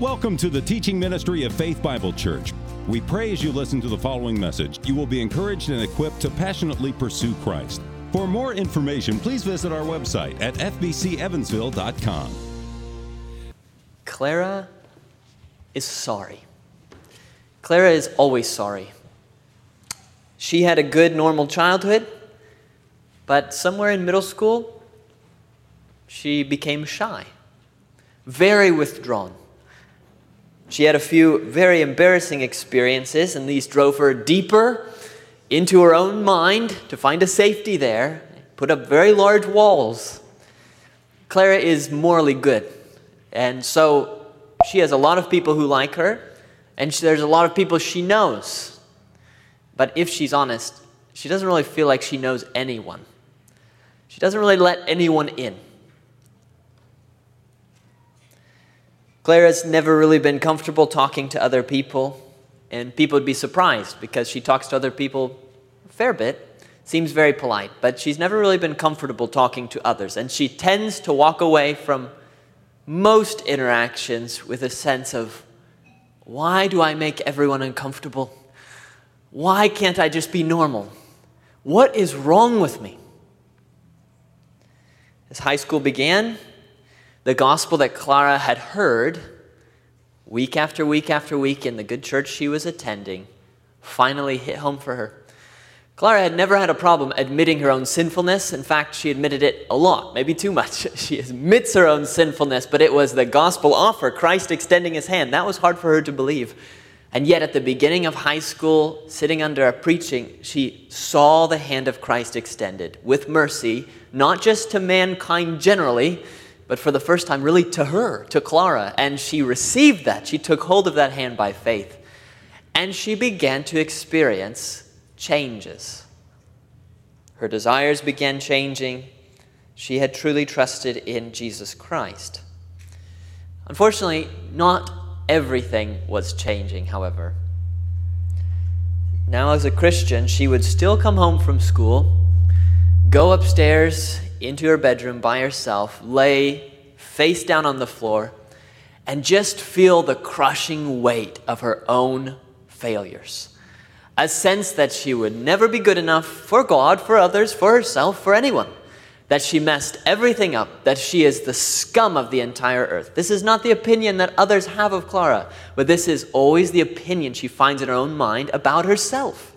Welcome to the teaching ministry of Faith Bible Church. We pray as you listen to the following message, you will be encouraged and equipped to passionately pursue Christ. For more information, please visit our website at fbcevansville.com. Clara is sorry. Clara is always sorry. She had a good, normal childhood, but somewhere in middle school, she became shy, very withdrawn. She had a few very embarrassing experiences, and these drove her deeper into her own mind to find a safety there, put up very large walls. Clara is morally good, and so she has a lot of people who like her, and there's a lot of people she knows. But if she's honest, she doesn't really feel like she knows anyone. She doesn't really let anyone in. Clara's never really been comfortable talking to other people, and people would be surprised because she talks to other people a fair bit, seems very polite, but she's never really been comfortable talking to others, and she tends to walk away from most interactions with a sense of, why do I make everyone uncomfortable? Why can't I just be normal? What is wrong with me? As high school began, the gospel that Clara had heard week after week after week in the good church she was attending finally hit home for her. Clara had never had a problem admitting her own sinfulness. In fact, she admitted it a lot, maybe too much. She admits her own sinfulness, but it was the gospel offer, Christ extending his hand. That was hard for her to believe. And yet, at the beginning of high school, sitting under a preaching, she saw the hand of Christ extended with mercy, not just to mankind generally, but for the first time, really to her, to Clara. And she received that. She took hold of that hand by faith. And she began to experience changes. Her desires began changing. She had truly trusted in Jesus Christ. Unfortunately, not everything was changing, however. Now, as a Christian, she would still come home from school, go upstairs into her bedroom by herself, lay face down on the floor, and just feel the crushing weight of her own failures. A sense that she would never be good enough for God, for others, for herself, for anyone. That she messed everything up, that she is the scum of the entire earth. This is not the opinion that others have of Clara, but this is always the opinion she finds in her own mind about herself.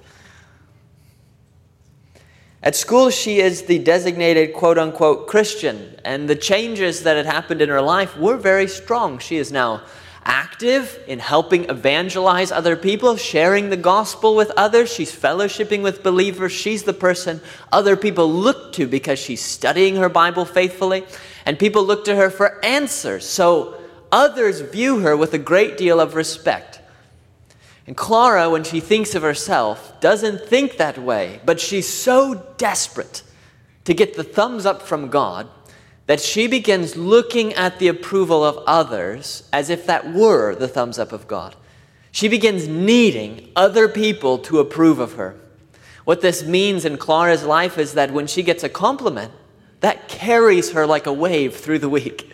At school, she is the designated quote unquote Christian, and the changes that had happened in her life were very strong. She is now active in helping evangelize other people, sharing the gospel with others. She's fellowshipping with believers. She's the person other people look to because she's studying her Bible faithfully, and people look to her for answers. So others view her with a great deal of respect. And Clara, when she thinks of herself, doesn't think that way, but she's so desperate to get the thumbs up from God that she begins looking at the approval of others as if that were the thumbs up of God. She begins needing other people to approve of her. What this means in Clara's life is that when she gets a compliment, that carries her like a wave through the week.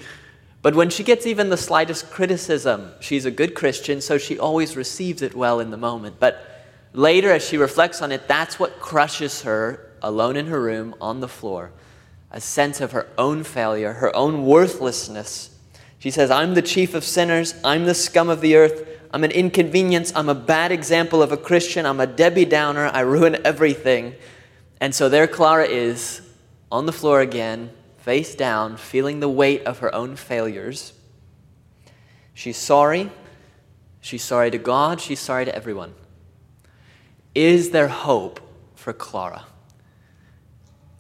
But when she gets even the slightest criticism, she's a good Christian, so she always receives it well in the moment. But later, as she reflects on it, that's what crushes her alone in her room on the floor a sense of her own failure, her own worthlessness. She says, I'm the chief of sinners, I'm the scum of the earth, I'm an inconvenience, I'm a bad example of a Christian, I'm a Debbie Downer, I ruin everything. And so there Clara is on the floor again, face down, feeling the weight of her own failures. She's sorry. She's sorry to God. She's sorry to everyone. Is there hope for Clara?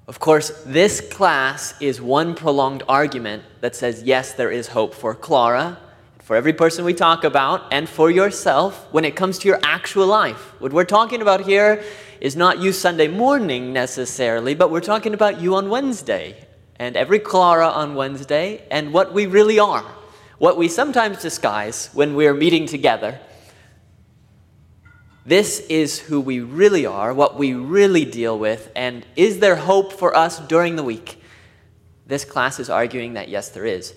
Of course, this class is one prolonged argument that says, yes, there is hope for Clara, for every person we talk about, and for yourself when it comes to your actual life. What we're talking about here is not you Sunday morning necessarily, but we're talking about you on Wednesday and every Clara on Wednesday, and what we really are, what we sometimes disguise when we're meeting together. This is who we really are, what we really deal with, and is there hope for us during the week? This class is arguing that yes, there is.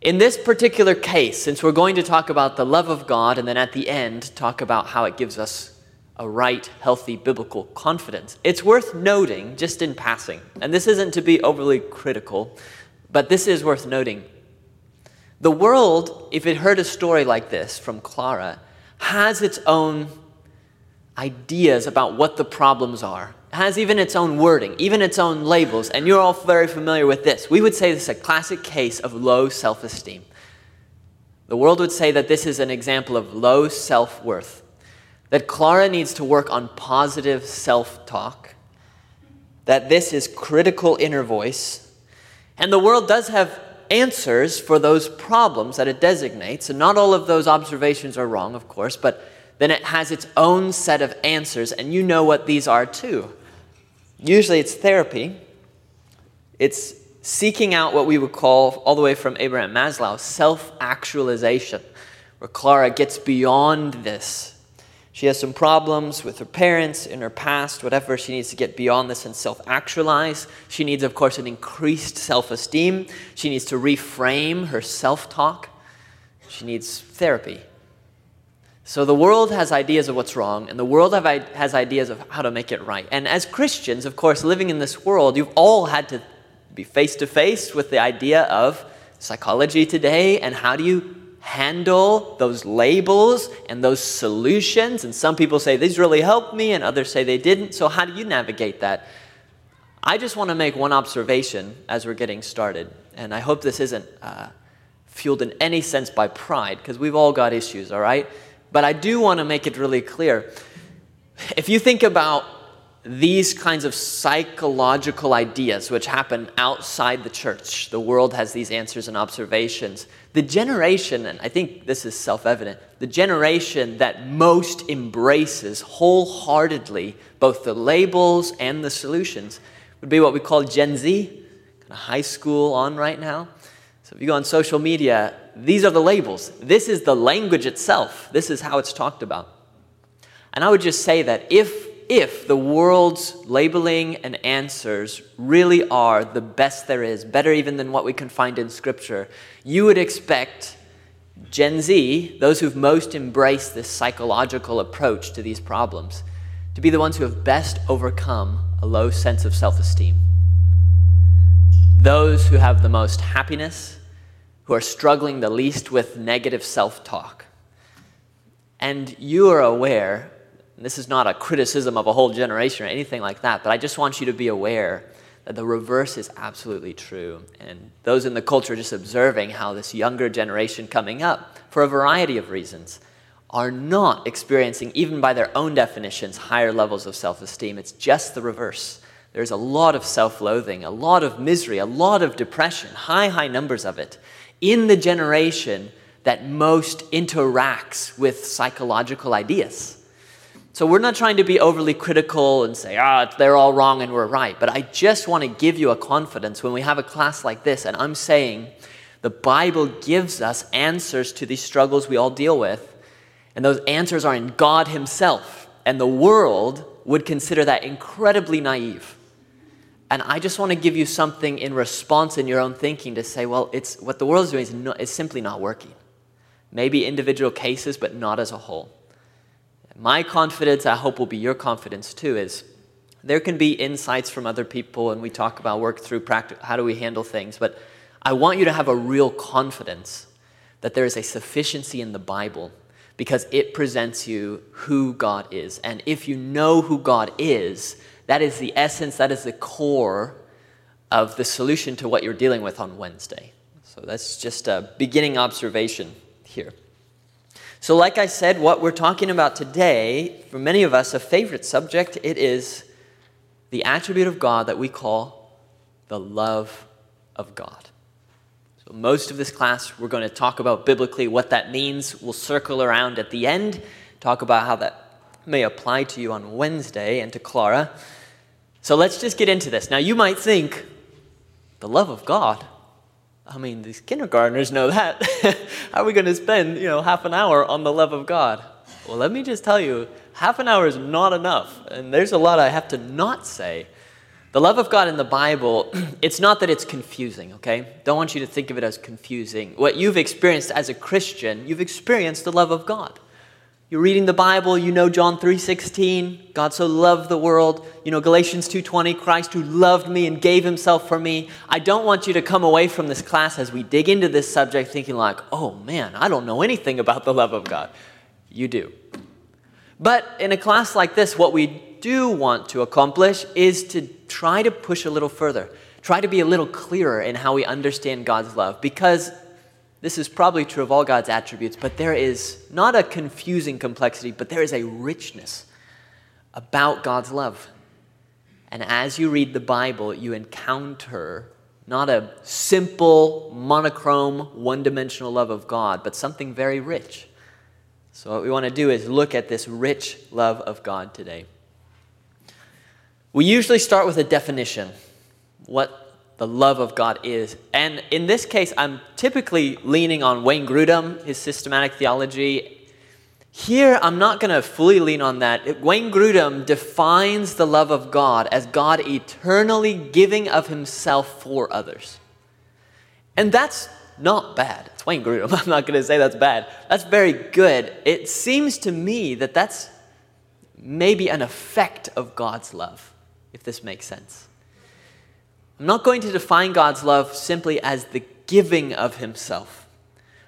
In this particular case, since we're going to talk about the love of God and then at the end talk about how it gives us a right, healthy biblical confidence, it's worth noting, just in passing, and this isn't to be overly critical, but this is worth noting. The world, if it heard a story like this from Clara, has its own ideas about what the problems are has even its own wording, even its own labels, and you're all very familiar with this. We would say this is a classic case of low self esteem. The world would say that this is an example of low self worth, that Clara needs to work on positive self talk, that this is critical inner voice, and the world does have answers for those problems that it designates, and not all of those observations are wrong, of course, but then it has its own set of answers, and you know what these are too. Usually it's therapy, it's seeking out what we would call, all the way from Abraham Maslow, self actualization, where Clara gets beyond this. She has some problems with her parents in her past, whatever. She needs to get beyond this and self actualize. She needs, of course, an increased self esteem. She needs to reframe her self talk. She needs therapy. So the world has ideas of what's wrong, and the world has ideas of how to make it right. And as Christians, of course, living in this world, you've all had to be face to face with the idea of psychology today and how do you handle those labels and those solutions. And some people say these really helped me, and others say they didn't. So, how do you navigate that? I just want to make one observation as we're getting started, and I hope this isn't uh, fueled in any sense by pride, because we've all got issues, all right? But I do want to make it really clear. If you think about these kinds of psychological ideas which happen outside the church, the world has these answers and observations. The generation, and I think this is self evident, the generation that most embraces wholeheartedly both the labels and the solutions would be what we call Gen Z, kind of high school on right now. So if you go on social media, these are the labels. This is the language itself. This is how it's talked about. And I would just say that if if the world's labeling and answers really are the best there is, better even than what we can find in Scripture, you would expect Gen Z, those who've most embraced this psychological approach to these problems, to be the ones who have best overcome a low sense of self esteem. Those who have the most happiness, who are struggling the least with negative self talk. And you are aware, this is not a criticism of a whole generation or anything like that, but I just want you to be aware that the reverse is absolutely true. And those in the culture just observing how this younger generation coming up, for a variety of reasons, are not experiencing, even by their own definitions, higher levels of self esteem. It's just the reverse. There's a lot of self loathing, a lot of misery, a lot of depression, high, high numbers of it in the generation that most interacts with psychological ideas. So we're not trying to be overly critical and say, ah, they're all wrong and we're right. But I just want to give you a confidence when we have a class like this, and I'm saying the Bible gives us answers to these struggles we all deal with, and those answers are in God Himself. And the world would consider that incredibly naive. And I just want to give you something in response in your own thinking to say, well, it's, what the world is doing is, no, is simply not working. Maybe individual cases, but not as a whole. My confidence, I hope will be your confidence too, is there can be insights from other people, and we talk about work through practice, how do we handle things, but I want you to have a real confidence that there is a sufficiency in the Bible because it presents you who God is. And if you know who God is, that is the essence, that is the core of the solution to what you're dealing with on Wednesday. So that's just a beginning observation here. So, like I said, what we're talking about today, for many of us, a favorite subject, it is the attribute of God that we call the love of God. So, most of this class, we're going to talk about biblically what that means. We'll circle around at the end, talk about how that may apply to you on Wednesday and to Clara. So let's just get into this. Now, you might think, the love of God. I mean, these kindergartners know that. How are we going to spend, you know, half an hour on the love of God? Well, let me just tell you, half an hour is not enough. And there's a lot I have to not say. The love of God in the Bible, it's not that it's confusing, okay? Don't want you to think of it as confusing. What you've experienced as a Christian, you've experienced the love of God. You're reading the Bible, you know John 3:16, God so loved the world. You know Galatians 2:20, Christ who loved me and gave himself for me. I don't want you to come away from this class as we dig into this subject thinking like, "Oh man, I don't know anything about the love of God." You do. But in a class like this, what we do want to accomplish is to try to push a little further. Try to be a little clearer in how we understand God's love because this is probably true of all God's attributes, but there is not a confusing complexity, but there is a richness about God's love. And as you read the Bible, you encounter not a simple, monochrome, one dimensional love of God, but something very rich. So, what we want to do is look at this rich love of God today. We usually start with a definition. What the love of God is. And in this case, I'm typically leaning on Wayne Grudem, his systematic theology. Here, I'm not going to fully lean on that. Wayne Grudem defines the love of God as God eternally giving of himself for others. And that's not bad. It's Wayne Grudem. I'm not going to say that's bad. That's very good. It seems to me that that's maybe an effect of God's love, if this makes sense. I'm not going to define God's love simply as the giving of Himself.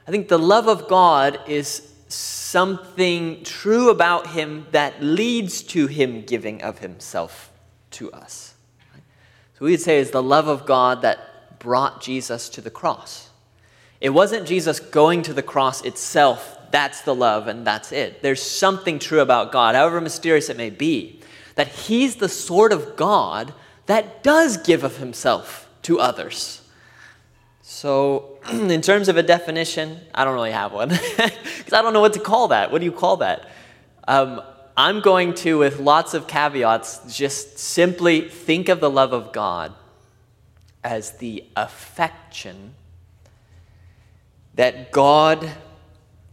I think the love of God is something true about Him that leads to Him giving of Himself to us. So we would say is the love of God that brought Jesus to the cross. It wasn't Jesus going to the cross itself, that's the love, and that's it. There's something true about God, however mysterious it may be, that He's the sort of God that does give of himself to others. So, in terms of a definition, I don't really have one because I don't know what to call that. What do you call that? Um, I'm going to, with lots of caveats, just simply think of the love of God as the affection that God,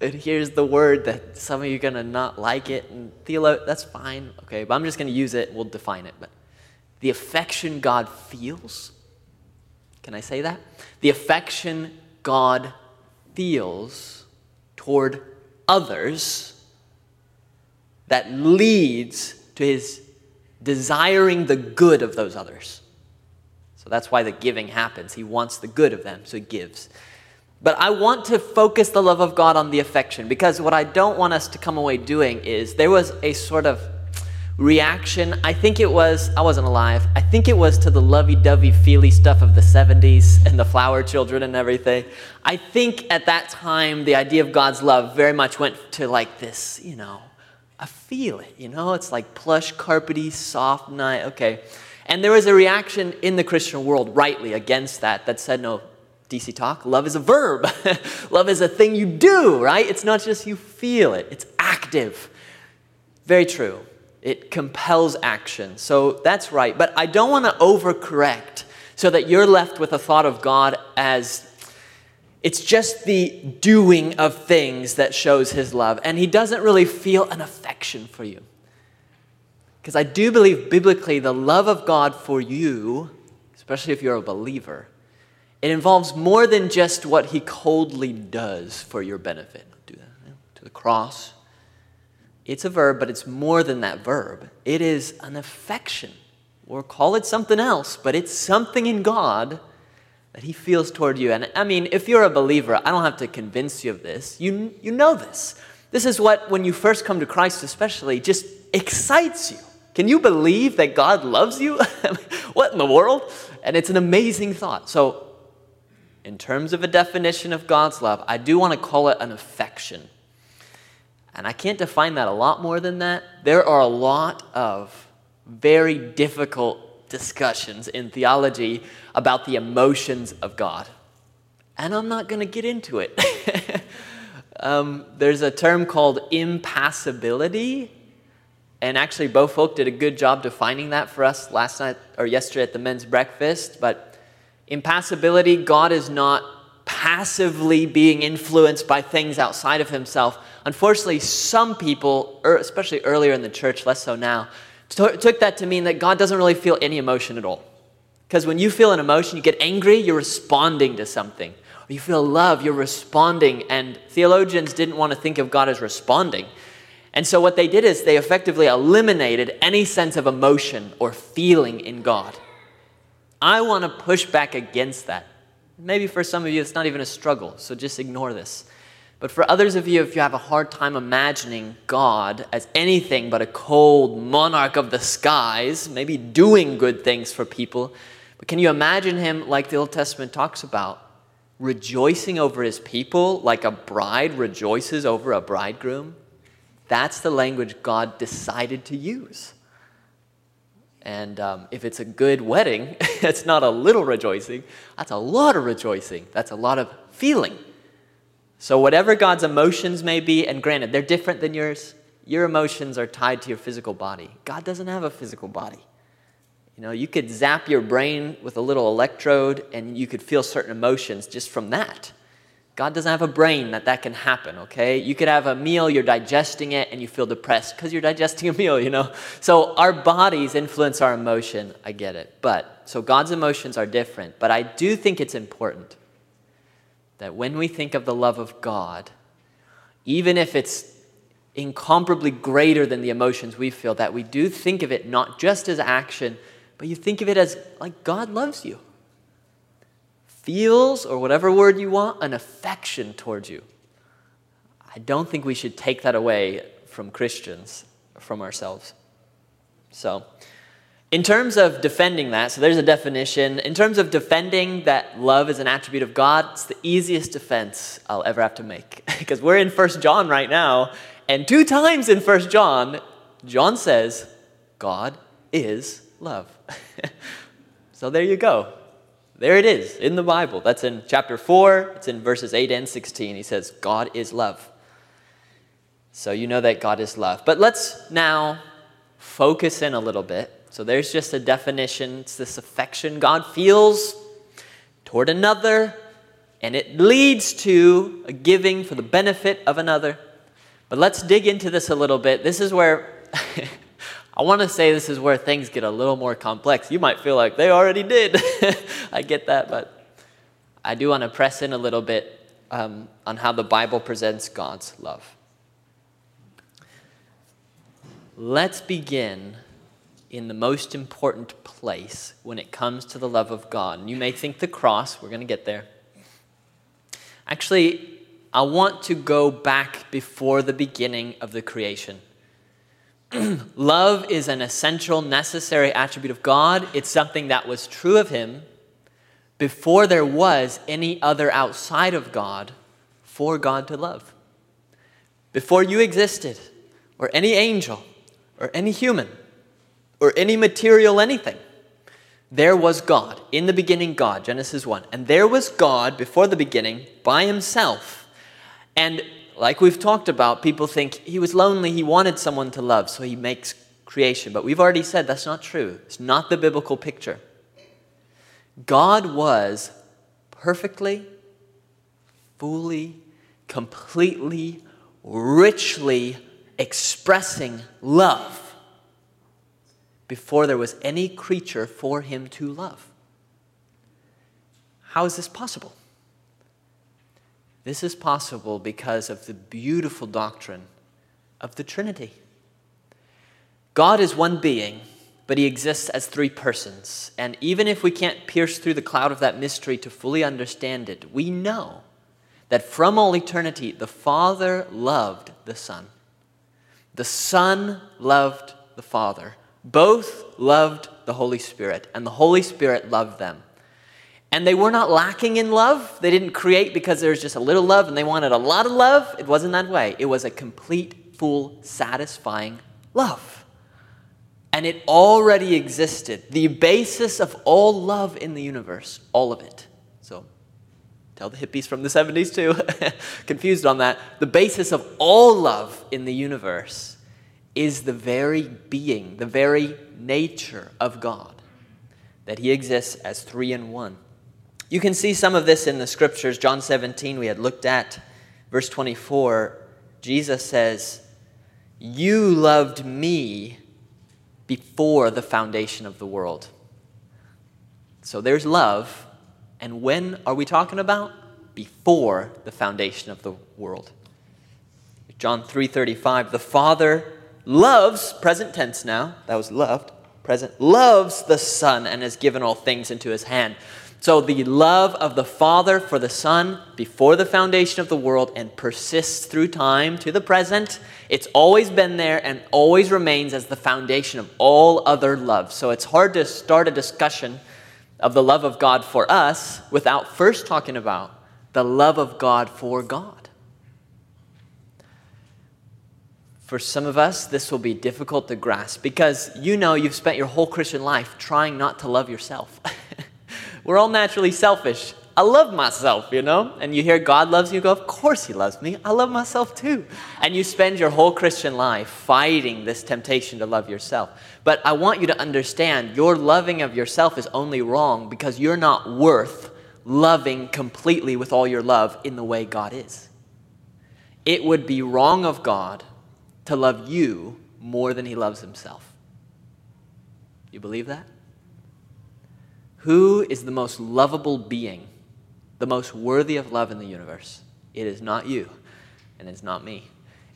and here's the word that some of you are going to not like it, and Theolo, that's fine, okay, but I'm just going to use it, we'll define it. But the affection God feels. Can I say that? The affection God feels toward others that leads to his desiring the good of those others. So that's why the giving happens. He wants the good of them, so he gives. But I want to focus the love of God on the affection because what I don't want us to come away doing is there was a sort of reaction. I think it was, I wasn't alive, I think it was to the lovey dovey, feely stuff of the 70s and the flower children and everything. I think at that time, the idea of God's love very much went to like this, you know, I feel it, you know, it's like plush, carpety, soft night, okay. And there was a reaction in the Christian world, rightly, against that, that said, no, DC talk, love is a verb. love is a thing you do, right? It's not just you feel it, it's active. Very true. It compels action. So that's right. But I don't want to overcorrect so that you're left with a thought of God as it's just the doing of things that shows his love. And he doesn't really feel an affection for you. Because I do believe biblically the love of God for you, especially if you're a believer, it involves more than just what he coldly does for your benefit. Do that to the cross, it's a verb, but it's more than that verb. It is an affection, or call it something else, but it's something in God that He feels toward you. And I mean, if you're a believer, I don't have to convince you of this. You, you know this. This is what, when you first come to Christ, especially, just excites you. Can you believe that God loves you? what in the world? And it's an amazing thought. So, in terms of a definition of God's love, I do want to call it an affection. And I can't define that a lot more than that. There are a lot of very difficult discussions in theology about the emotions of God. And I'm not going to get into it. um, there's a term called impassibility. And actually, Bo Folk did a good job defining that for us last night or yesterday at the men's breakfast. But impassibility, God is not passively being influenced by things outside of himself. Unfortunately, some people, er, especially earlier in the church, less so now, took that to mean that God doesn't really feel any emotion at all. Because when you feel an emotion, you get angry, you're responding to something. Or you feel love, you're responding. And theologians didn't want to think of God as responding. And so what they did is they effectively eliminated any sense of emotion or feeling in God. I want to push back against that. Maybe for some of you, it's not even a struggle, so just ignore this. But for others of you, if you have a hard time imagining God as anything but a cold monarch of the skies, maybe doing good things for people, but can you imagine him like the Old Testament talks about, rejoicing over his people like a bride rejoices over a bridegroom? That's the language God decided to use. And um, if it's a good wedding, it's not a little rejoicing, that's a lot of rejoicing. That's a lot of feeling. So, whatever God's emotions may be, and granted, they're different than yours, your emotions are tied to your physical body. God doesn't have a physical body. You know, you could zap your brain with a little electrode and you could feel certain emotions just from that. God doesn't have a brain that that can happen, okay? You could have a meal, you're digesting it, and you feel depressed because you're digesting a meal, you know? So our bodies influence our emotion. I get it. But, so God's emotions are different. But I do think it's important that when we think of the love of God, even if it's incomparably greater than the emotions we feel, that we do think of it not just as action, but you think of it as like God loves you. Feels, or whatever word you want, an affection towards you. I don't think we should take that away from Christians, from ourselves. So, in terms of defending that, so there's a definition. In terms of defending that love is an attribute of God, it's the easiest defense I'll ever have to make. because we're in First John right now, and two times in First John, John says, God is love. so there you go. There it is in the Bible. That's in chapter 4, it's in verses 8 and 16. He says, God is love. So you know that God is love. But let's now focus in a little bit so there's just a definition. It's this affection God feels toward another, and it leads to a giving for the benefit of another. But let's dig into this a little bit. This is where I want to say this is where things get a little more complex. You might feel like they already did. I get that, but I do want to press in a little bit um, on how the Bible presents God's love. Let's begin in the most important place when it comes to the love of God. And you may think the cross, we're going to get there. Actually, I want to go back before the beginning of the creation. love is an essential, necessary attribute of God. It's something that was true of Him before there was any other outside of God for God to love. Before you existed, or any angel, or any human or any material anything. There was God. In the beginning, God, Genesis 1. And there was God before the beginning by himself. And like we've talked about, people think he was lonely, he wanted someone to love, so he makes creation. But we've already said that's not true. It's not the biblical picture. God was perfectly, fully, completely, richly expressing love before there was any creature for him to love. How is this possible? This is possible because of the beautiful doctrine of the Trinity. God is one being, but he exists as three persons. And even if we can't pierce through the cloud of that mystery to fully understand it, we know that from all eternity, the Father loved the Son. The Son loved the Father. Both loved the Holy Spirit, and the Holy Spirit loved them. And they were not lacking in love. They didn't create because there was just a little love and they wanted a lot of love. It wasn't that way. It was a complete, full, satisfying love. And it already existed. The basis of all love in the universe, all of it. So tell the hippies from the 70s too, confused on that. The basis of all love in the universe is the very being, the very nature of God, that He exists as three in one. You can see some of this in the scriptures. John 17, we had looked at, verse 24, Jesus says, You loved me before the foundation of the world. So there's love. And when are we talking about? Before the foundation of the world. John 3:35 the Father loves present tense now that was loved present loves the Son and has given all things into his hand. So the love of the Father for the Son before the foundation of the world and persists through time to the present. It's always been there and always remains as the foundation of all other love. So it's hard to start a discussion of the love of God for us without first talking about the love of God for God. For some of us, this will be difficult to grasp because you know you've spent your whole Christian life trying not to love yourself. We're all naturally selfish. I love myself, you know? And you hear God loves you, you go, Of course He loves me. I love myself too. And you spend your whole Christian life fighting this temptation to love yourself. But I want you to understand your loving of yourself is only wrong because you're not worth loving completely with all your love in the way God is. It would be wrong of God to love you more than He loves Himself. You believe that? Who is the most lovable being, the most worthy of love in the universe? It is not you, and it's not me.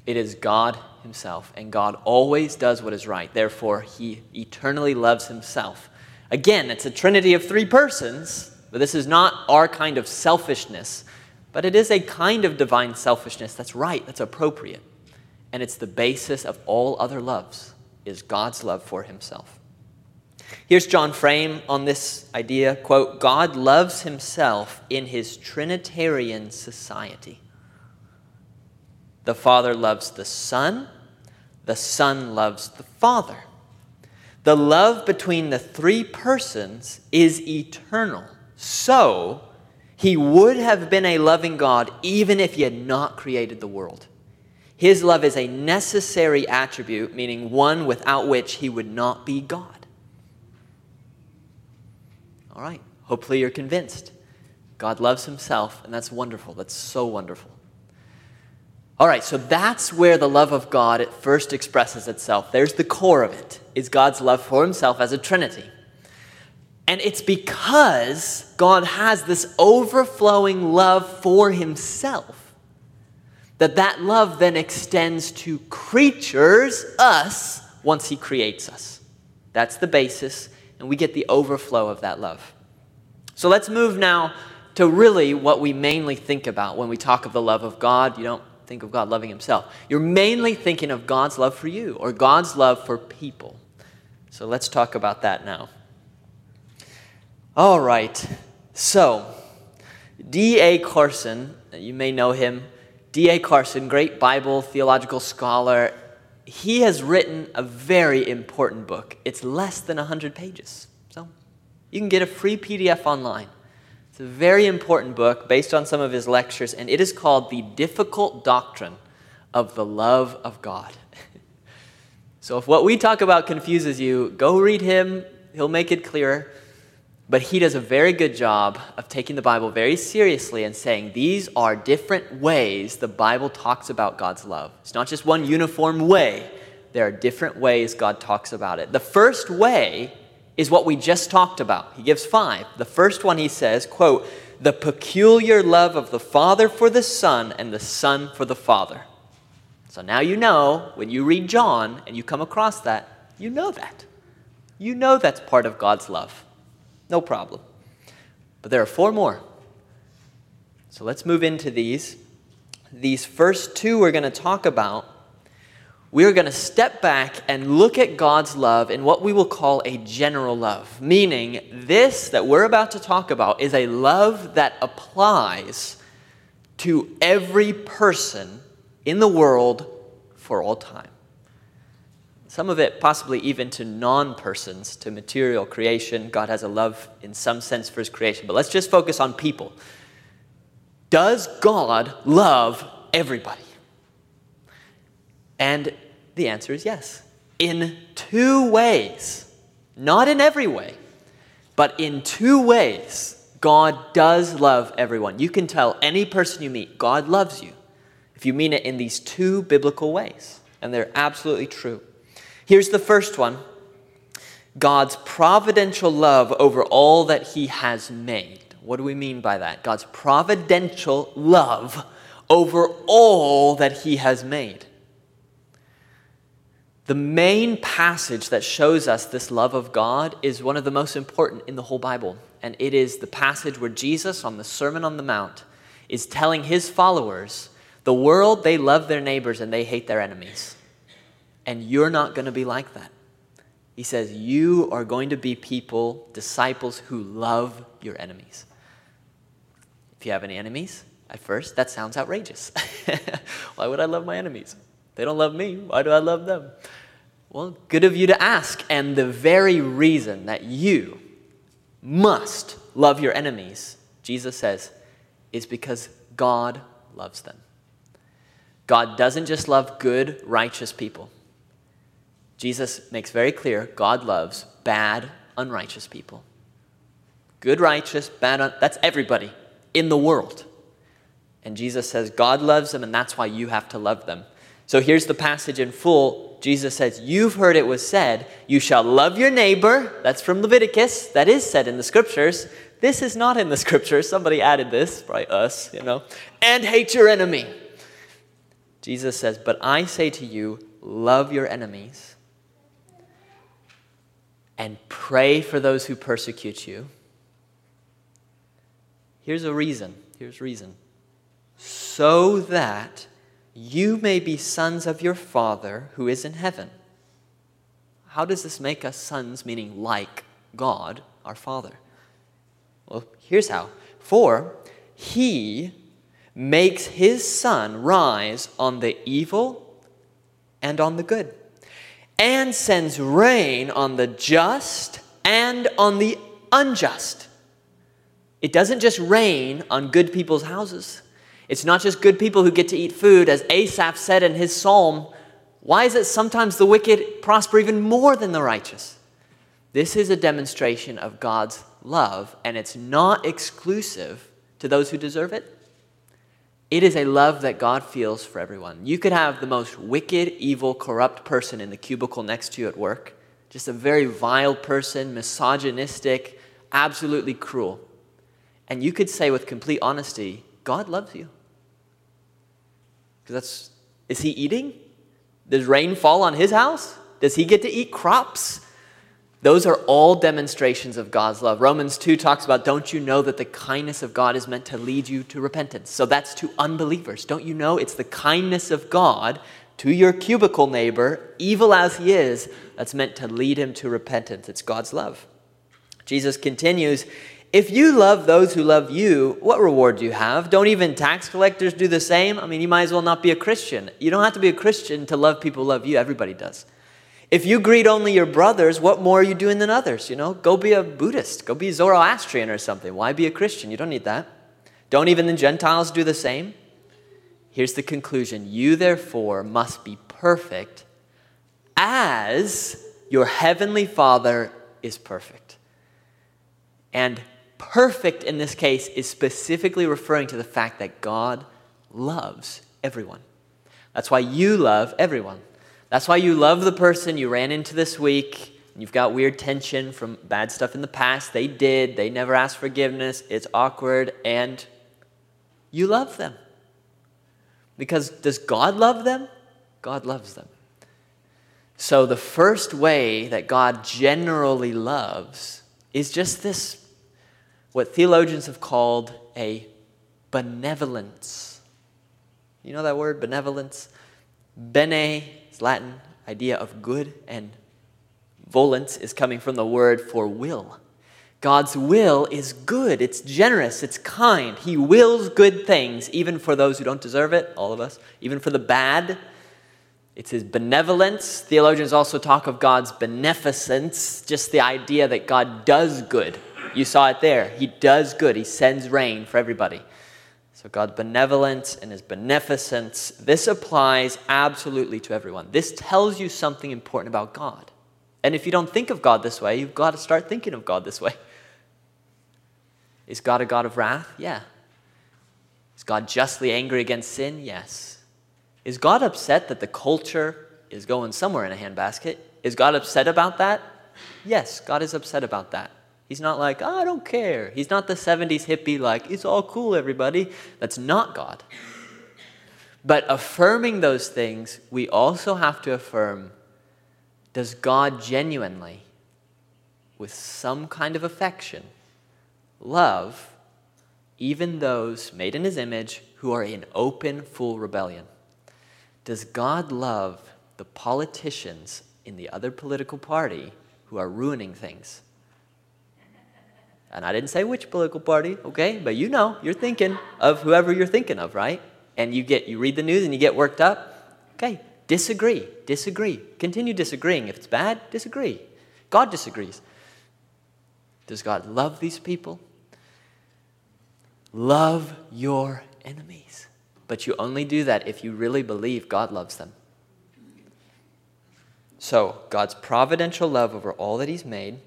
It is God Himself, and God always does what is right. Therefore, He eternally loves Himself. Again, it's a trinity of three persons, but this is not our kind of selfishness, but it is a kind of divine selfishness that's right, that's appropriate. And it's the basis of all other loves, is God's love for Himself. Here's John Frame on this idea quote, God loves himself in his Trinitarian society. The Father loves the Son, the Son loves the Father. The love between the three persons is eternal. So, he would have been a loving God even if he had not created the world. His love is a necessary attribute, meaning one without which he would not be God. All right, hopefully you're convinced. God loves himself, and that's wonderful. That's so wonderful. All right, so that's where the love of God at first expresses itself. There's the core of it, is God's love for himself as a trinity. And it's because God has this overflowing love for himself that that love then extends to creatures, us, once he creates us. That's the basis and we get the overflow of that love. So let's move now to really what we mainly think about when we talk of the love of God. You don't think of God loving himself. You're mainly thinking of God's love for you or God's love for people. So let's talk about that now. All right. So, D.A. Carson, you may know him. D.A. Carson, great Bible theological scholar, he has written a very important book. It's less than 100 pages. So you can get a free PDF online. It's a very important book based on some of his lectures, and it is called The Difficult Doctrine of the Love of God. so if what we talk about confuses you, go read him. He'll make it clearer. But he does a very good job of taking the Bible very seriously and saying these are different ways the Bible talks about God's love. It's not just one uniform way, there are different ways God talks about it. The first way is what we just talked about. He gives five. The first one he says, quote, the peculiar love of the Father for the Son and the Son for the Father. So now you know, when you read John and you come across that, you know that. You know that's part of God's love. No problem. But there are four more. So let's move into these. These first two we're going to talk about. We're going to step back and look at God's love in what we will call a general love, meaning this that we're about to talk about is a love that applies to every person in the world for all time some of it possibly even to non persons, to material creation. God has a love in some sense for his creation. But let's just focus on people. Does God love everybody? And the answer is yes. In two ways. Not in every way, but in two ways. God does love everyone. You can tell any person you meet, God loves you, if you mean it in these two biblical ways. And they're absolutely true. Here's the first one God's providential love over all that He has made. What do we mean by that? God's providential love over all that He has made. The main passage that shows us this love of God is one of the most important in the whole Bible. And it is the passage where Jesus, on the Sermon on the Mount, is telling his followers the world, they love their neighbors and they hate their enemies. And you're not going to be like that. He says, You are going to be people, disciples who love your enemies. If you have any enemies, at first, that sounds outrageous. Why would I love my enemies? They don't love me. Why do I love them? Well, good of you to ask. And the very reason that you must love your enemies, Jesus says, is because God loves them. God doesn't just love good, righteous people. Jesus makes very clear God loves bad, unrighteous people. Good, righteous, bad, un- that's everybody in the world. And Jesus says God loves them, and that's why you have to love them. So here's the passage in full. Jesus says, You've heard it was said, You shall love your neighbor. That's from Leviticus. That is said in the scriptures. This is not in the scriptures. Somebody added this, probably us, you know. And hate your enemy. Jesus says, But I say to you, love your enemies and pray for those who persecute you. Here's a reason. Here's reason. So that you may be sons of your Father who is in heaven. How does this make us sons, meaning like God, our Father? Well, here's how. For he makes his sun rise on the evil and on the good, and sends rain on the just and on the unjust. It doesn't just rain on good people's houses. It's not just good people who get to eat food. As Asaph said in his psalm, why is it sometimes the wicked prosper even more than the righteous? This is a demonstration of God's love, and it's not exclusive to those who deserve it. It is a love that God feels for everyone. You could have the most wicked, evil, corrupt person in the cubicle next to you at work, just a very vile person, misogynistic, absolutely cruel. And you could say with complete honesty, God loves you. Because that's, is he eating? Does rain fall on his house? Does he get to eat crops? Those are all demonstrations of God's love. Romans 2 talks about, don't you know that the kindness of God is meant to lead you to repentance? So that's to unbelievers. Don't you know it's the kindness of God to your cubicle neighbor, evil as he is, that's meant to lead him to repentance? It's God's love. Jesus continues, if you love those who love you, what reward do you have? Don't even tax collectors do the same? I mean, you might as well not be a Christian. You don't have to be a Christian to love people who love you. Everybody does. If you greet only your brothers, what more are you doing than others? You know, go be a Buddhist, go be Zoroastrian or something. Why be a Christian? You don't need that. Don't even the Gentiles do the same? Here's the conclusion You, therefore, must be perfect as your heavenly Father is perfect. And perfect in this case is specifically referring to the fact that God loves everyone. That's why you love everyone. That's why you love the person you ran into this week. You've got weird tension from bad stuff in the past. They did, they never asked forgiveness. It's awkward, and you love them. Because does God love them? God loves them. So, the first way that God generally loves is just this what theologians have called a benevolence. You know that word, benevolence? Bene is Latin, idea of good, and volence is coming from the word for will. God's will is good, it's generous, it's kind. He wills good things, even for those who don't deserve it, all of us, even for the bad. It's his benevolence. Theologians also talk of God's beneficence, just the idea that God does good you saw it there. He does good, He sends rain for everybody. So, God's benevolence and His beneficence, this applies absolutely to everyone. This tells you something important about God. And if you don't think of God this way, you've got to start thinking of God this way. Is God a God of wrath? Yeah. Is God justly angry against sin? Yes. Is God upset that the culture is going somewhere in a handbasket? Is God upset about that? Yes, God is upset about that. He's not like, oh, I don't care. He's not the 70s hippie, like, it's all cool, everybody. That's not God. But affirming those things, we also have to affirm does God genuinely, with some kind of affection, love even those made in his image who are in open, full rebellion? Does God love the politicians in the other political party who are ruining things? And I didn't say which political party, okay? But you know, you're thinking of whoever you're thinking of, right? And you get you read the news and you get worked up. Okay, disagree, disagree. Continue disagreeing. If it's bad, disagree. God disagrees. Does God love these people? Love your enemies. But you only do that if you really believe God loves them. So, God's providential love over all that He's made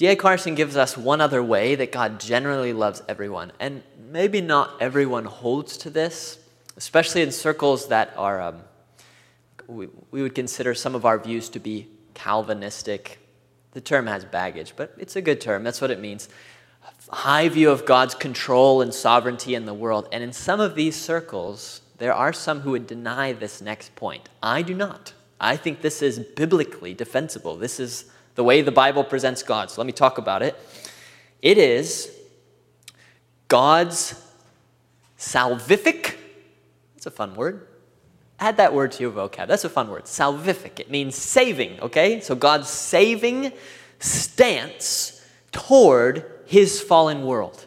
D.A. Carson gives us one other way that God generally loves everyone. And maybe not everyone holds to this, especially in circles that are, um, we, we would consider some of our views to be Calvinistic. The term has baggage, but it's a good term. That's what it means. High view of God's control and sovereignty in the world. And in some of these circles, there are some who would deny this next point. I do not. I think this is biblically defensible. This is the way the Bible presents God. So let me talk about it. It is God's salvific, that's a fun word. Add that word to your vocab. That's a fun word. Salvific. It means saving, okay? So God's saving stance toward his fallen world.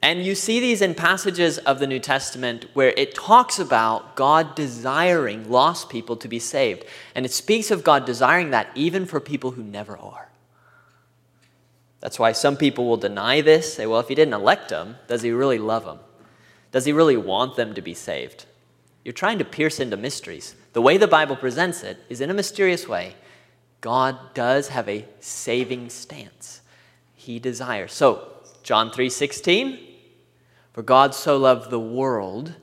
And you see these in passages of the New Testament where it talks about God desiring lost people to be saved. And it speaks of God desiring that even for people who never are. That's why some people will deny this, say, well, if he didn't elect them, does he really love them? Does he really want them to be saved? You're trying to pierce into mysteries. The way the Bible presents it is in a mysterious way. God does have a saving stance. He desires. So, John 3:16 for God so loved the world,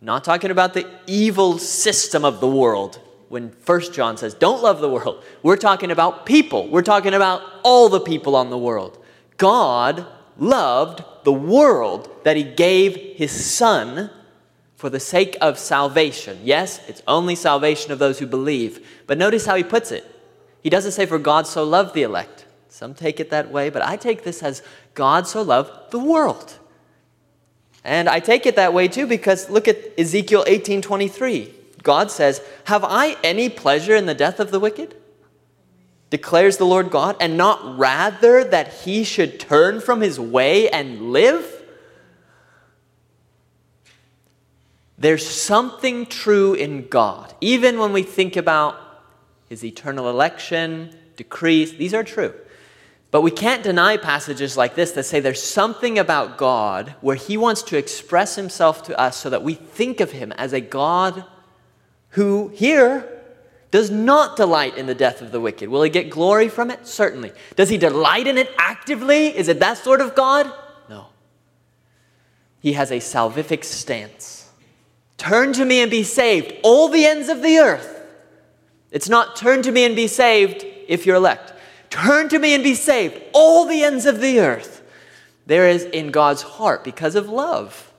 not talking about the evil system of the world. When First John says, don't love the world, we're talking about people. We're talking about all the people on the world. God loved the world that He gave His Son for the sake of salvation. Yes, it's only salvation of those who believe. But notice how He puts it. He doesn't say, For God so loved the elect. Some take it that way, but I take this as God so loved the world. And I take it that way too because look at Ezekiel 18:23. God says, "Have I any pleasure in the death of the wicked?" declares the Lord God, and not rather that he should turn from his way and live? There's something true in God. Even when we think about his eternal election, decrees, these are true. But we can't deny passages like this that say there's something about God where He wants to express Himself to us so that we think of Him as a God who, here, does not delight in the death of the wicked. Will He get glory from it? Certainly. Does He delight in it actively? Is it that sort of God? No. He has a salvific stance. Turn to me and be saved, all the ends of the earth. It's not turn to me and be saved if you're elect. Turn to me and be saved, all the ends of the earth. There is in God's heart, because of love,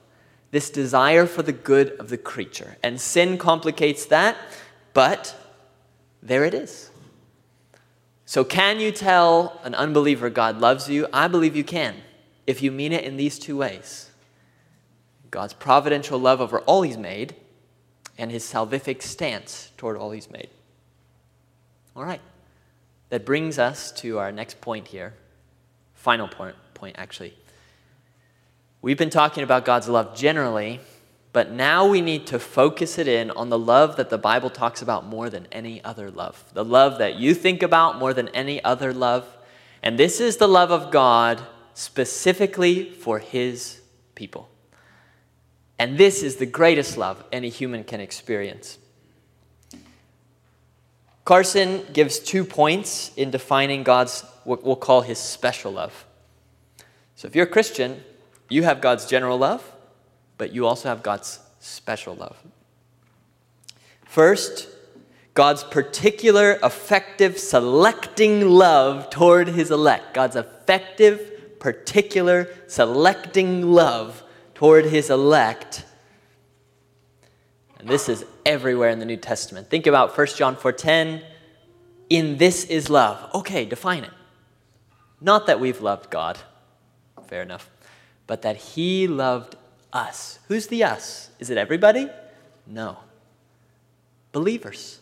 this desire for the good of the creature. And sin complicates that, but there it is. So, can you tell an unbeliever God loves you? I believe you can, if you mean it in these two ways God's providential love over all He's made, and His salvific stance toward all He's made. All right that brings us to our next point here. Final point, point actually. We've been talking about God's love generally, but now we need to focus it in on the love that the Bible talks about more than any other love. The love that you think about more than any other love. And this is the love of God specifically for His people. And this is the greatest love any human can experience. Carson gives two points in defining God's, what we'll call his special love. So if you're a Christian, you have God's general love, but you also have God's special love. First, God's particular, effective, selecting love toward his elect. God's effective, particular, selecting love toward his elect. And this is everywhere in the New Testament. Think about 1 John 4:10. In this is love. Okay, define it. Not that we've loved God. Fair enough. But that he loved us. Who's the us? Is it everybody? No. Believers.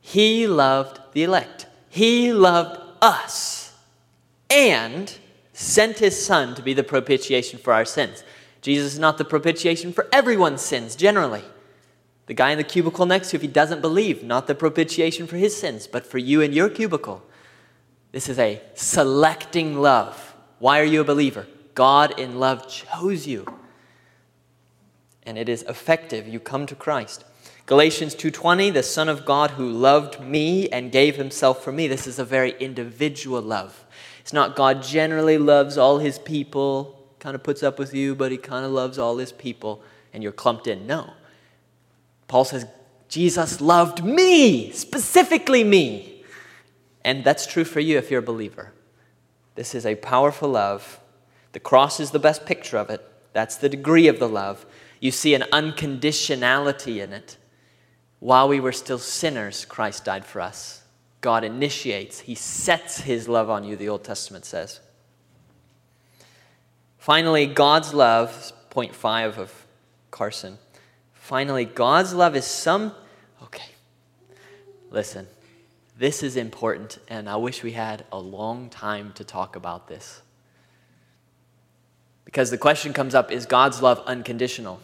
He loved the elect. He loved us and sent his son to be the propitiation for our sins. Jesus is not the propitiation for everyone's sins generally. The guy in the cubicle next to you, if he doesn't believe, not the propitiation for his sins, but for you and your cubicle. This is a selecting love. Why are you a believer? God in love chose you. And it is effective. You come to Christ. Galatians 2:20, the son of God who loved me and gave himself for me. This is a very individual love. It's not God generally loves all his people, kind of puts up with you, but he kind of loves all his people and you're clumped in. No. Paul says Jesus loved me, specifically me. And that's true for you if you're a believer. This is a powerful love. The cross is the best picture of it. That's the degree of the love. You see an unconditionality in it. While we were still sinners, Christ died for us. God initiates, He sets His love on you, the Old Testament says. Finally, God's love, point five of Carson. Finally, God's love is some. Okay, listen, this is important, and I wish we had a long time to talk about this. Because the question comes up is God's love unconditional?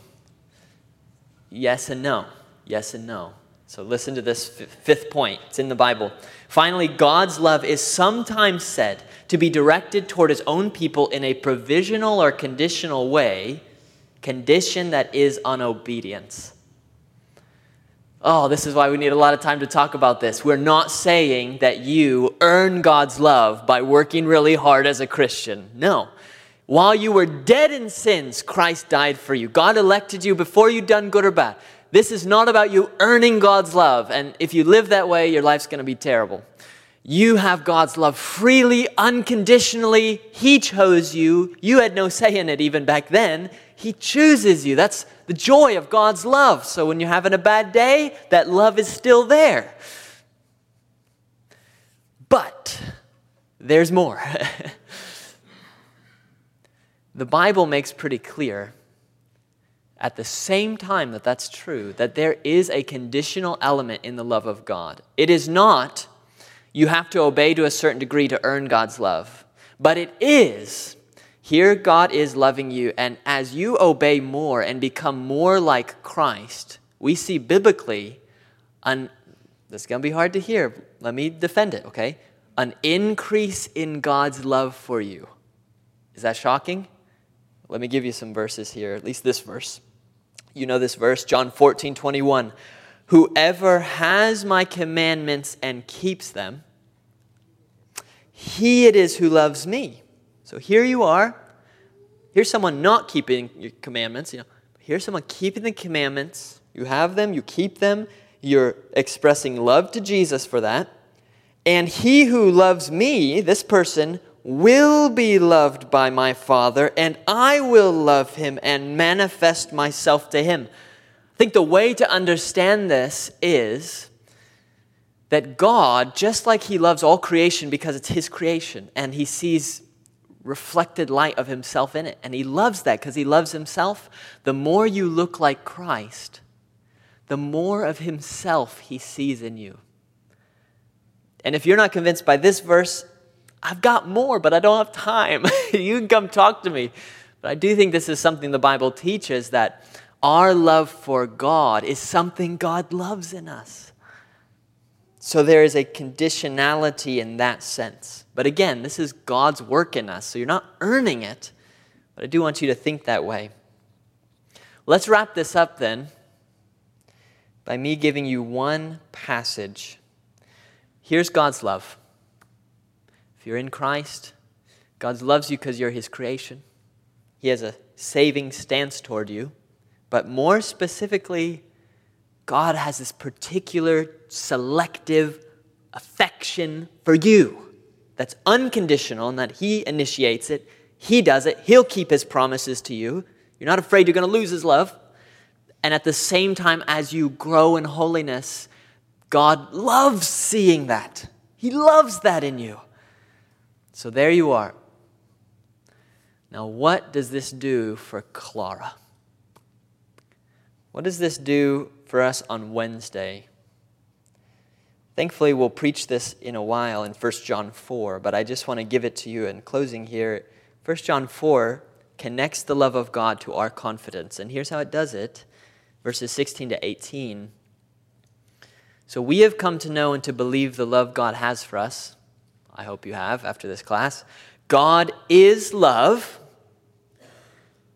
Yes and no. Yes and no. So listen to this fifth point. It's in the Bible. Finally, God's love is sometimes said to be directed toward his own people in a provisional or conditional way, condition that is unobedience. Oh, this is why we need a lot of time to talk about this. We're not saying that you earn God's love by working really hard as a Christian. No. While you were dead in sins, Christ died for you. God elected you before you'd done good or bad. This is not about you earning God's love. And if you live that way, your life's going to be terrible. You have God's love freely, unconditionally. He chose you. You had no say in it even back then. He chooses you. That's the joy of God's love. So when you're having a bad day, that love is still there. But there's more. the Bible makes pretty clear at the same time that that's true, that there is a conditional element in the love of God. It is not you have to obey to a certain degree to earn God's love, but it is here God is loving you, and as you obey more and become more like Christ, we see biblically, an, this is going to be hard to hear. Let me defend it, okay? An increase in God's love for you. Is that shocking? Let me give you some verses here, at least this verse. You know this verse, John 14, 21. Whoever has my commandments and keeps them, he it is who loves me. So here you are. Here's someone not keeping your commandments. You know, here's someone keeping the commandments. You have them, you keep them. You're expressing love to Jesus for that. And he who loves me, this person, will be loved by my Father, and I will love him and manifest myself to him. I think the way to understand this is that God, just like he loves all creation because it's his creation, and he sees reflected light of himself in it, and he loves that because he loves himself, the more you look like Christ, the more of himself he sees in you. And if you're not convinced by this verse, I've got more, but I don't have time. you can come talk to me. But I do think this is something the Bible teaches that our love for God is something God loves in us. So there is a conditionality in that sense. But again, this is God's work in us, so you're not earning it. But I do want you to think that way. Let's wrap this up then by me giving you one passage. Here's God's love If you're in Christ, God loves you because you're His creation. He has a saving stance toward you. But more specifically, God has this particular selective affection for you that's unconditional and that He initiates it. He does it. He'll keep His promises to you. You're not afraid you're going to lose His love. And at the same time, as you grow in holiness, God loves seeing that. He loves that in you. So there you are. Now, what does this do for Clara? What does this do for us on Wednesday? Thankfully, we'll preach this in a while in 1 John 4, but I just want to give it to you in closing here. 1 John 4 connects the love of God to our confidence, and here's how it does it verses 16 to 18. So we have come to know and to believe the love God has for us. I hope you have after this class. God is love,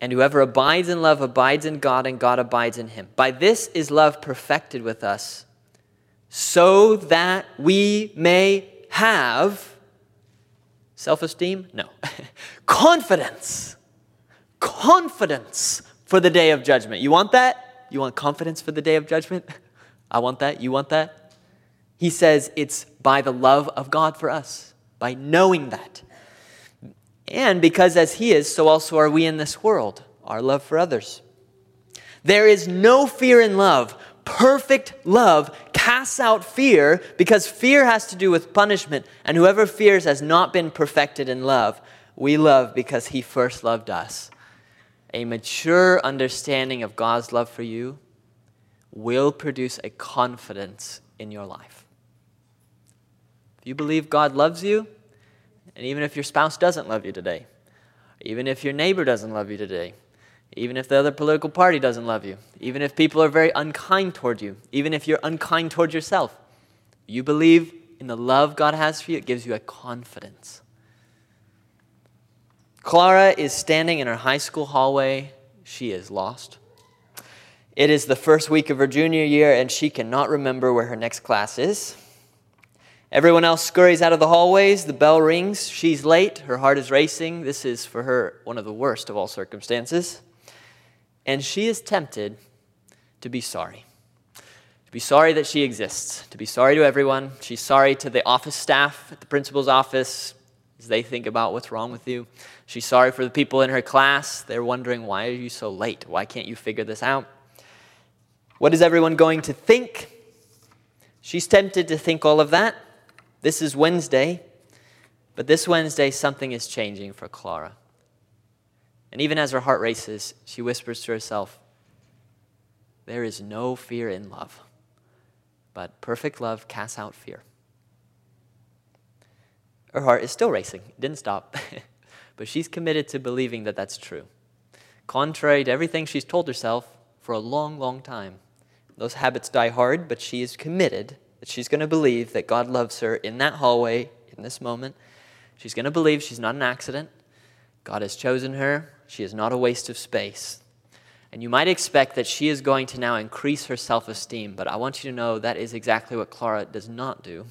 and whoever abides in love abides in God, and God abides in him. By this is love perfected with us, so that we may have self esteem? No. confidence. Confidence for the day of judgment. You want that? You want confidence for the day of judgment? I want that. You want that? He says it's by the love of God for us, by knowing that. And because as He is, so also are we in this world, our love for others. There is no fear in love. Perfect love casts out fear because fear has to do with punishment, and whoever fears has not been perfected in love. We love because He first loved us a mature understanding of God's love for you will produce a confidence in your life. If you believe God loves you, and even if your spouse doesn't love you today, even if your neighbor doesn't love you today, even if the other political party doesn't love you, even if people are very unkind toward you, even if you're unkind toward yourself, you believe in the love God has for you, it gives you a confidence. Clara is standing in her high school hallway. She is lost. It is the first week of her junior year, and she cannot remember where her next class is. Everyone else scurries out of the hallways. The bell rings. She's late. Her heart is racing. This is, for her, one of the worst of all circumstances. And she is tempted to be sorry. To be sorry that she exists. To be sorry to everyone. She's sorry to the office staff at the principal's office as they think about what's wrong with you. She's sorry for the people in her class. They're wondering, why are you so late? Why can't you figure this out? What is everyone going to think? She's tempted to think all of that. This is Wednesday, but this Wednesday, something is changing for Clara. And even as her heart races, she whispers to herself, There is no fear in love, but perfect love casts out fear. Her heart is still racing, it didn't stop. but she's committed to believing that that's true. Contrary to everything she's told herself for a long, long time. Those habits die hard, but she is committed that she's going to believe that God loves her in that hallway, in this moment. She's going to believe she's not an accident. God has chosen her. She is not a waste of space. And you might expect that she is going to now increase her self esteem, but I want you to know that is exactly what Clara does not do.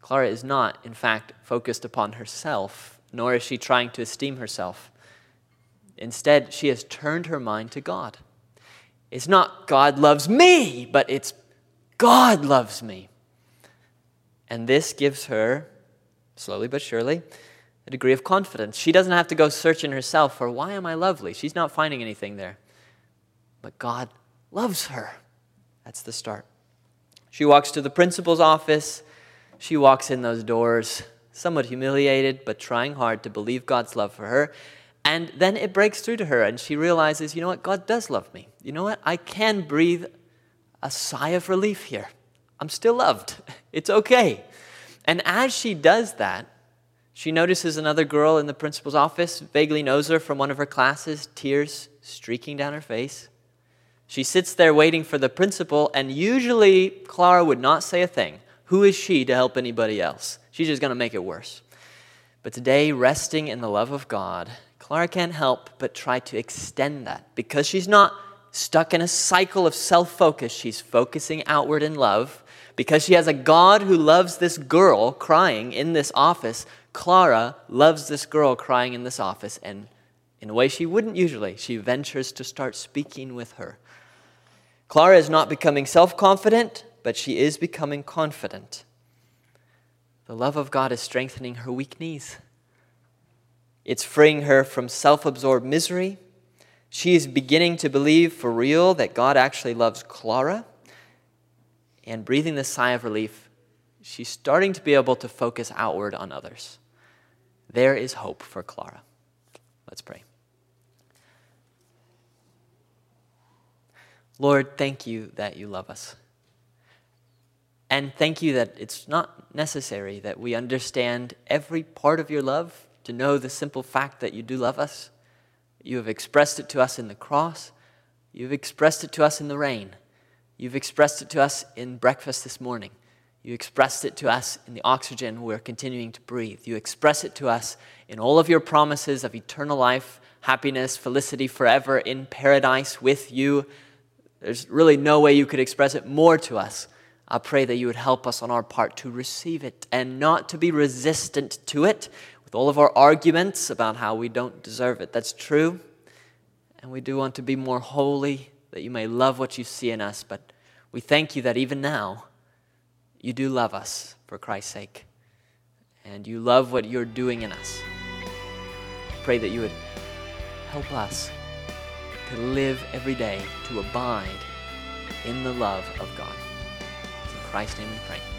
Clara is not, in fact, focused upon herself nor is she trying to esteem herself. Instead, she has turned her mind to God. It's not God loves me, but it's God loves me. And this gives her, slowly but surely, a degree of confidence. She doesn't have to go searching herself for why am I lovely? She's not finding anything there. But God loves her. That's the start. She walks to the principal's office. She walks in those doors somewhat humiliated, but trying hard to believe God's love for her. And then it breaks through to her, and she realizes, you know what? God does love me. You know what? I can breathe a sigh of relief here. I'm still loved. It's okay. And as she does that, she notices another girl in the principal's office, vaguely knows her from one of her classes, tears streaking down her face. She sits there waiting for the principal, and usually Clara would not say a thing. Who is she to help anybody else? She's just going to make it worse. But today, resting in the love of God, Clara can't help but try to extend that because she's not stuck in a cycle of self focus. She's focusing outward in love. Because she has a God who loves this girl crying in this office, Clara loves this girl crying in this office. And in a way she wouldn't usually, she ventures to start speaking with her. Clara is not becoming self confident, but she is becoming confident. The love of God is strengthening her weak knees. It's freeing her from self absorbed misery. She is beginning to believe for real that God actually loves Clara. And breathing the sigh of relief, she's starting to be able to focus outward on others. There is hope for Clara. Let's pray. Lord, thank you that you love us. And thank you that it's not necessary that we understand every part of your love to know the simple fact that you do love us. You have expressed it to us in the cross. You've expressed it to us in the rain. You've expressed it to us in breakfast this morning. You expressed it to us in the oxygen we're continuing to breathe. You express it to us in all of your promises of eternal life, happiness, felicity forever in paradise with you. There's really no way you could express it more to us. I pray that you would help us on our part to receive it and not to be resistant to it with all of our arguments about how we don't deserve it. That's true. And we do want to be more holy, that you may love what you see in us. But we thank you that even now, you do love us for Christ's sake. And you love what you're doing in us. Pray that you would help us to live every day, to abide in the love of God. In Christ's name we pray.